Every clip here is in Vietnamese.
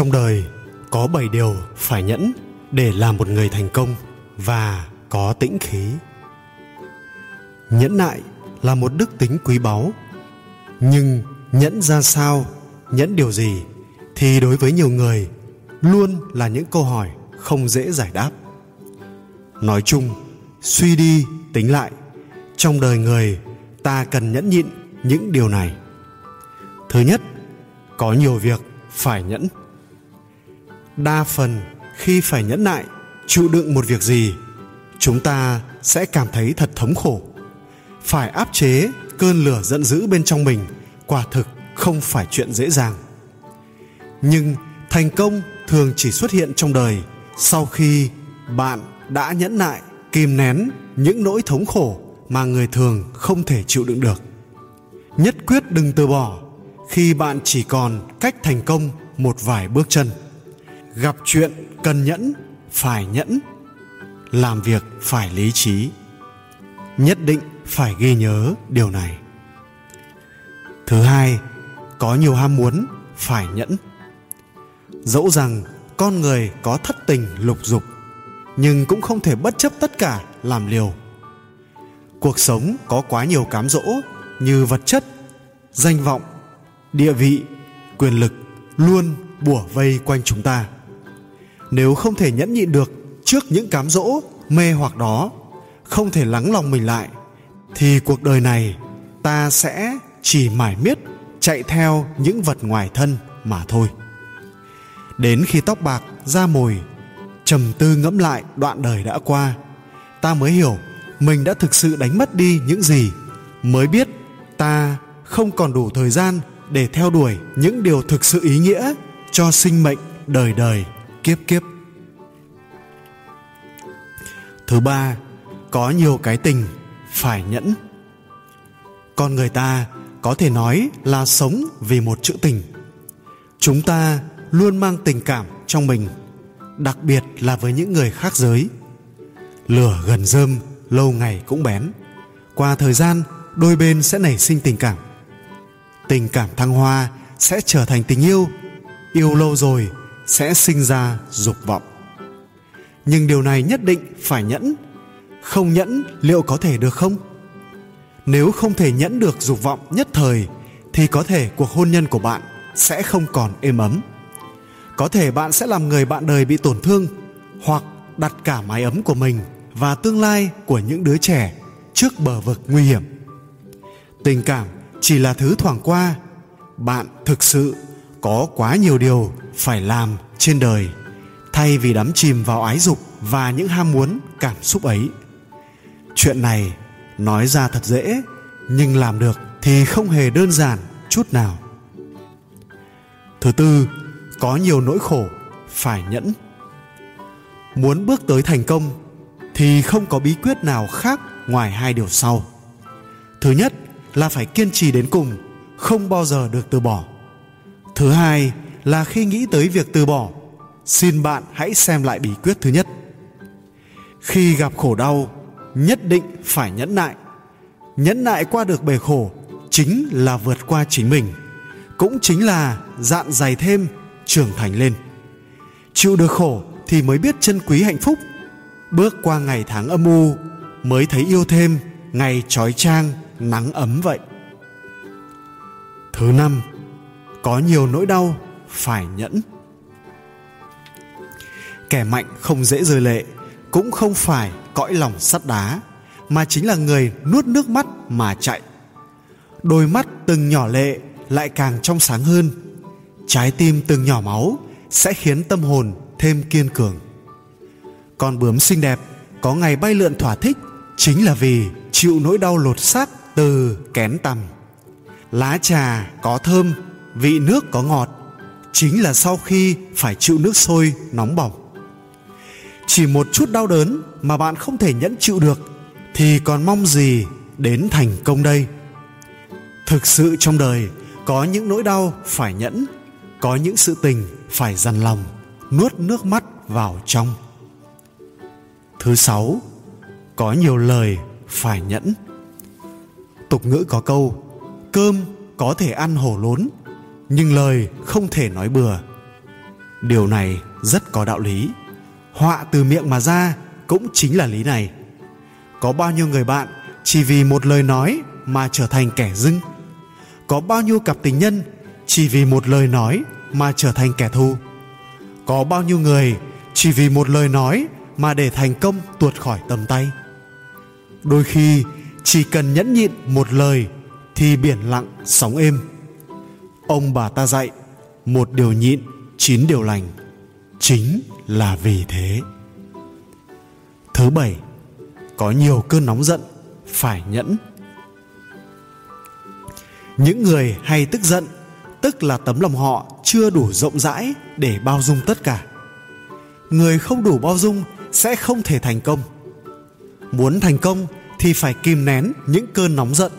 trong đời, có 7 điều phải nhẫn để làm một người thành công và có tĩnh khí. Nhẫn nại là một đức tính quý báu, nhưng nhẫn ra sao, nhẫn điều gì thì đối với nhiều người luôn là những câu hỏi không dễ giải đáp. Nói chung, suy đi, tính lại, trong đời người ta cần nhẫn nhịn những điều này. Thứ nhất, có nhiều việc phải nhẫn đa phần khi phải nhẫn nại, chịu đựng một việc gì, chúng ta sẽ cảm thấy thật thống khổ. Phải áp chế cơn lửa giận dữ bên trong mình quả thực không phải chuyện dễ dàng. Nhưng thành công thường chỉ xuất hiện trong đời sau khi bạn đã nhẫn nại, kìm nén những nỗi thống khổ mà người thường không thể chịu đựng được. Nhất quyết đừng từ bỏ khi bạn chỉ còn cách thành công một vài bước chân gặp chuyện cần nhẫn, phải nhẫn, làm việc phải lý trí, nhất định phải ghi nhớ điều này. Thứ hai, có nhiều ham muốn, phải nhẫn. Dẫu rằng con người có thất tình lục dục, nhưng cũng không thể bất chấp tất cả làm liều. Cuộc sống có quá nhiều cám dỗ như vật chất, danh vọng, địa vị, quyền lực luôn bủa vây quanh chúng ta nếu không thể nhẫn nhịn được trước những cám dỗ, mê hoặc đó, không thể lắng lòng mình lại, thì cuộc đời này ta sẽ chỉ mải miết chạy theo những vật ngoài thân mà thôi. Đến khi tóc bạc da mồi, trầm tư ngẫm lại đoạn đời đã qua, ta mới hiểu mình đã thực sự đánh mất đi những gì, mới biết ta không còn đủ thời gian để theo đuổi những điều thực sự ý nghĩa cho sinh mệnh đời đời kiếp kiếp. Thứ ba, có nhiều cái tình phải nhẫn. Con người ta có thể nói là sống vì một chữ tình. Chúng ta luôn mang tình cảm trong mình, đặc biệt là với những người khác giới. Lửa gần rơm, lâu ngày cũng bén. Qua thời gian, đôi bên sẽ nảy sinh tình cảm. Tình cảm thăng hoa sẽ trở thành tình yêu. Yêu lâu rồi sẽ sinh ra dục vọng. Nhưng điều này nhất định phải nhẫn. Không nhẫn liệu có thể được không? Nếu không thể nhẫn được dục vọng nhất thời, thì có thể cuộc hôn nhân của bạn sẽ không còn êm ấm. Có thể bạn sẽ làm người bạn đời bị tổn thương hoặc đặt cả mái ấm của mình và tương lai của những đứa trẻ trước bờ vực nguy hiểm. Tình cảm chỉ là thứ thoảng qua. Bạn thực sự có quá nhiều điều phải làm trên đời, thay vì đắm chìm vào ái dục và những ham muốn, cảm xúc ấy. Chuyện này nói ra thật dễ, nhưng làm được thì không hề đơn giản chút nào. Thứ tư, có nhiều nỗi khổ, phải nhẫn. Muốn bước tới thành công thì không có bí quyết nào khác ngoài hai điều sau. Thứ nhất là phải kiên trì đến cùng, không bao giờ được từ bỏ. Thứ hai là khi nghĩ tới việc từ bỏ, xin bạn hãy xem lại bí quyết thứ nhất. Khi gặp khổ đau, nhất định phải nhẫn nại. Nhẫn nại qua được bề khổ chính là vượt qua chính mình, cũng chính là dạn dày thêm, trưởng thành lên. Chịu được khổ thì mới biết chân quý hạnh phúc. Bước qua ngày tháng âm u mới thấy yêu thêm, ngày trói trang, nắng ấm vậy. Thứ năm, có nhiều nỗi đau phải nhẫn. Kẻ mạnh không dễ rơi lệ, cũng không phải cõi lòng sắt đá, mà chính là người nuốt nước mắt mà chạy. Đôi mắt từng nhỏ lệ lại càng trong sáng hơn, trái tim từng nhỏ máu sẽ khiến tâm hồn thêm kiên cường. Con bướm xinh đẹp có ngày bay lượn thỏa thích chính là vì chịu nỗi đau lột xác từ kén tằm. Lá trà có thơm, vị nước có ngọt chính là sau khi phải chịu nước sôi nóng bỏng. Chỉ một chút đau đớn mà bạn không thể nhẫn chịu được thì còn mong gì đến thành công đây? Thực sự trong đời, có những nỗi đau phải nhẫn, có những sự tình phải dằn lòng, nuốt nước mắt vào trong. Thứ sáu, có nhiều lời phải nhẫn. Tục ngữ có câu, cơm có thể ăn hổ lốn nhưng lời không thể nói bừa. Điều này rất có đạo lý. Họa từ miệng mà ra cũng chính là lý này. Có bao nhiêu người bạn chỉ vì một lời nói mà trở thành kẻ dưng? Có bao nhiêu cặp tình nhân chỉ vì một lời nói mà trở thành kẻ thù? Có bao nhiêu người chỉ vì một lời nói mà để thành công tuột khỏi tầm tay? Đôi khi chỉ cần nhẫn nhịn một lời thì biển lặng sóng êm ông bà ta dạy, một điều nhịn, chín điều lành. Chính là vì thế. Thứ bảy, có nhiều cơn nóng giận, phải nhẫn. Những người hay tức giận, tức là tấm lòng họ chưa đủ rộng rãi để bao dung tất cả. Người không đủ bao dung sẽ không thể thành công. Muốn thành công thì phải kìm nén những cơn nóng giận.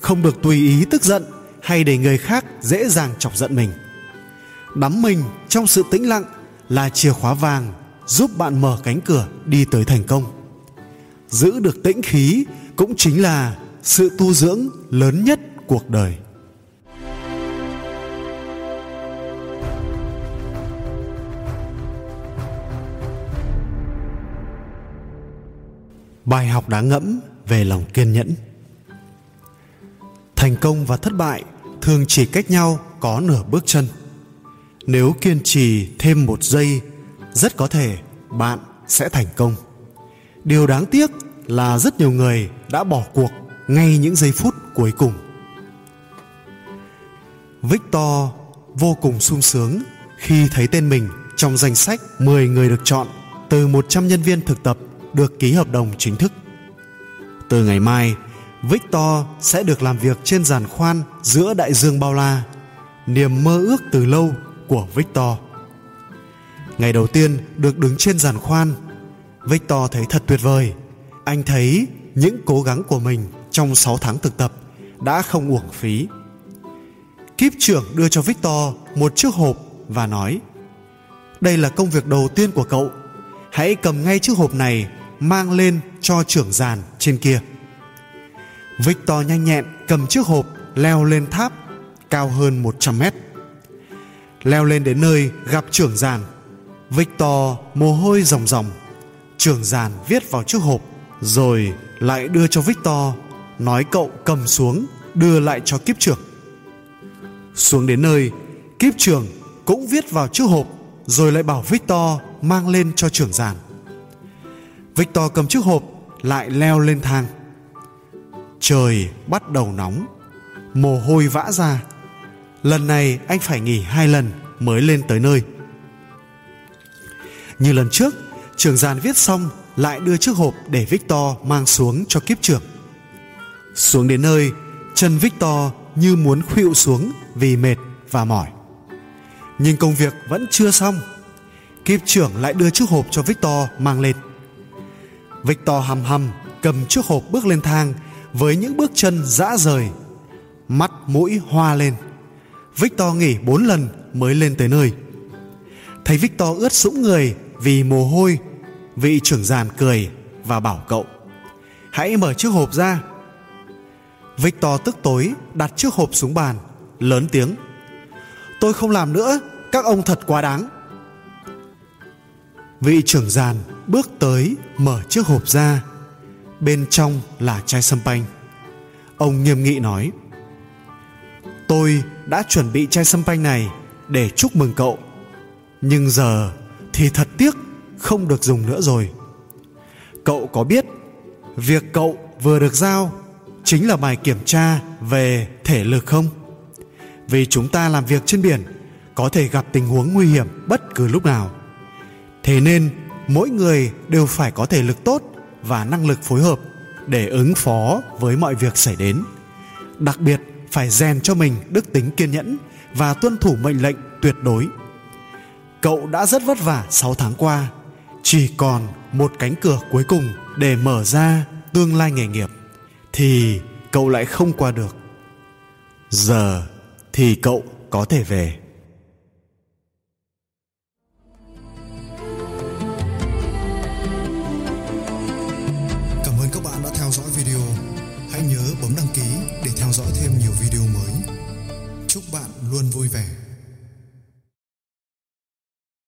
Không được tùy ý tức giận hay để người khác dễ dàng chọc giận mình. Đắm mình trong sự tĩnh lặng là chìa khóa vàng giúp bạn mở cánh cửa đi tới thành công. Giữ được tĩnh khí cũng chính là sự tu dưỡng lớn nhất cuộc đời. Bài học đáng ngẫm về lòng kiên nhẫn. Thành công và thất bại thường chỉ cách nhau có nửa bước chân. Nếu kiên trì thêm một giây rất có thể bạn sẽ thành công. Điều đáng tiếc là rất nhiều người đã bỏ cuộc ngay những giây phút cuối cùng. Victor vô cùng sung sướng khi thấy tên mình trong danh sách 10 người được chọn từ 100 nhân viên thực tập được ký hợp đồng chính thức. Từ ngày mai, Victor sẽ được làm việc trên giàn khoan giữa đại dương bao la, niềm mơ ước từ lâu của Victor. Ngày đầu tiên được đứng trên giàn khoan, Victor thấy thật tuyệt vời. Anh thấy những cố gắng của mình trong 6 tháng thực tập đã không uổng phí. Kiếp trưởng đưa cho Victor một chiếc hộp và nói Đây là công việc đầu tiên của cậu. Hãy cầm ngay chiếc hộp này mang lên cho trưởng giàn trên kia. Victor nhanh nhẹn cầm chiếc hộp leo lên tháp cao hơn 100 mét. Leo lên đến nơi gặp trưởng giàn. Victor mồ hôi ròng ròng. Trưởng giàn viết vào chiếc hộp rồi lại đưa cho Victor nói cậu cầm xuống đưa lại cho kiếp trưởng. Xuống đến nơi, kiếp trưởng cũng viết vào chiếc hộp rồi lại bảo Victor mang lên cho trưởng giàn. Victor cầm chiếc hộp lại leo lên thang. Trời bắt đầu nóng, mồ hôi vã ra. Lần này anh phải nghỉ hai lần mới lên tới nơi. Như lần trước, trưởng giàn viết xong lại đưa chiếc hộp để Victor mang xuống cho kiếp trưởng. Xuống đến nơi, chân Victor như muốn khuỵu xuống vì mệt và mỏi. Nhưng công việc vẫn chưa xong. Kiếp trưởng lại đưa chiếc hộp cho Victor mang lên. Victor hầm hầm cầm chiếc hộp bước lên thang với những bước chân dã rời, mắt mũi hoa lên. Victor nghỉ bốn lần mới lên tới nơi. Thấy Victor ướt sũng người vì mồ hôi, vị trưởng giàn cười và bảo cậu hãy mở chiếc hộp ra. Victor tức tối đặt chiếc hộp xuống bàn, lớn tiếng. Tôi không làm nữa, các ông thật quá đáng. Vị trưởng giàn bước tới mở chiếc hộp ra bên trong là chai sâm panh. Ông nghiêm nghị nói, tôi đã chuẩn bị chai sâm panh này để chúc mừng cậu, nhưng giờ thì thật tiếc không được dùng nữa rồi. Cậu có biết, việc cậu vừa được giao chính là bài kiểm tra về thể lực không? Vì chúng ta làm việc trên biển, có thể gặp tình huống nguy hiểm bất cứ lúc nào. Thế nên mỗi người đều phải có thể lực tốt và năng lực phối hợp để ứng phó với mọi việc xảy đến. Đặc biệt, phải rèn cho mình đức tính kiên nhẫn và tuân thủ mệnh lệnh tuyệt đối. Cậu đã rất vất vả 6 tháng qua, chỉ còn một cánh cửa cuối cùng để mở ra tương lai nghề nghiệp, thì cậu lại không qua được. Giờ thì cậu có thể về. Luôn vui vẻ.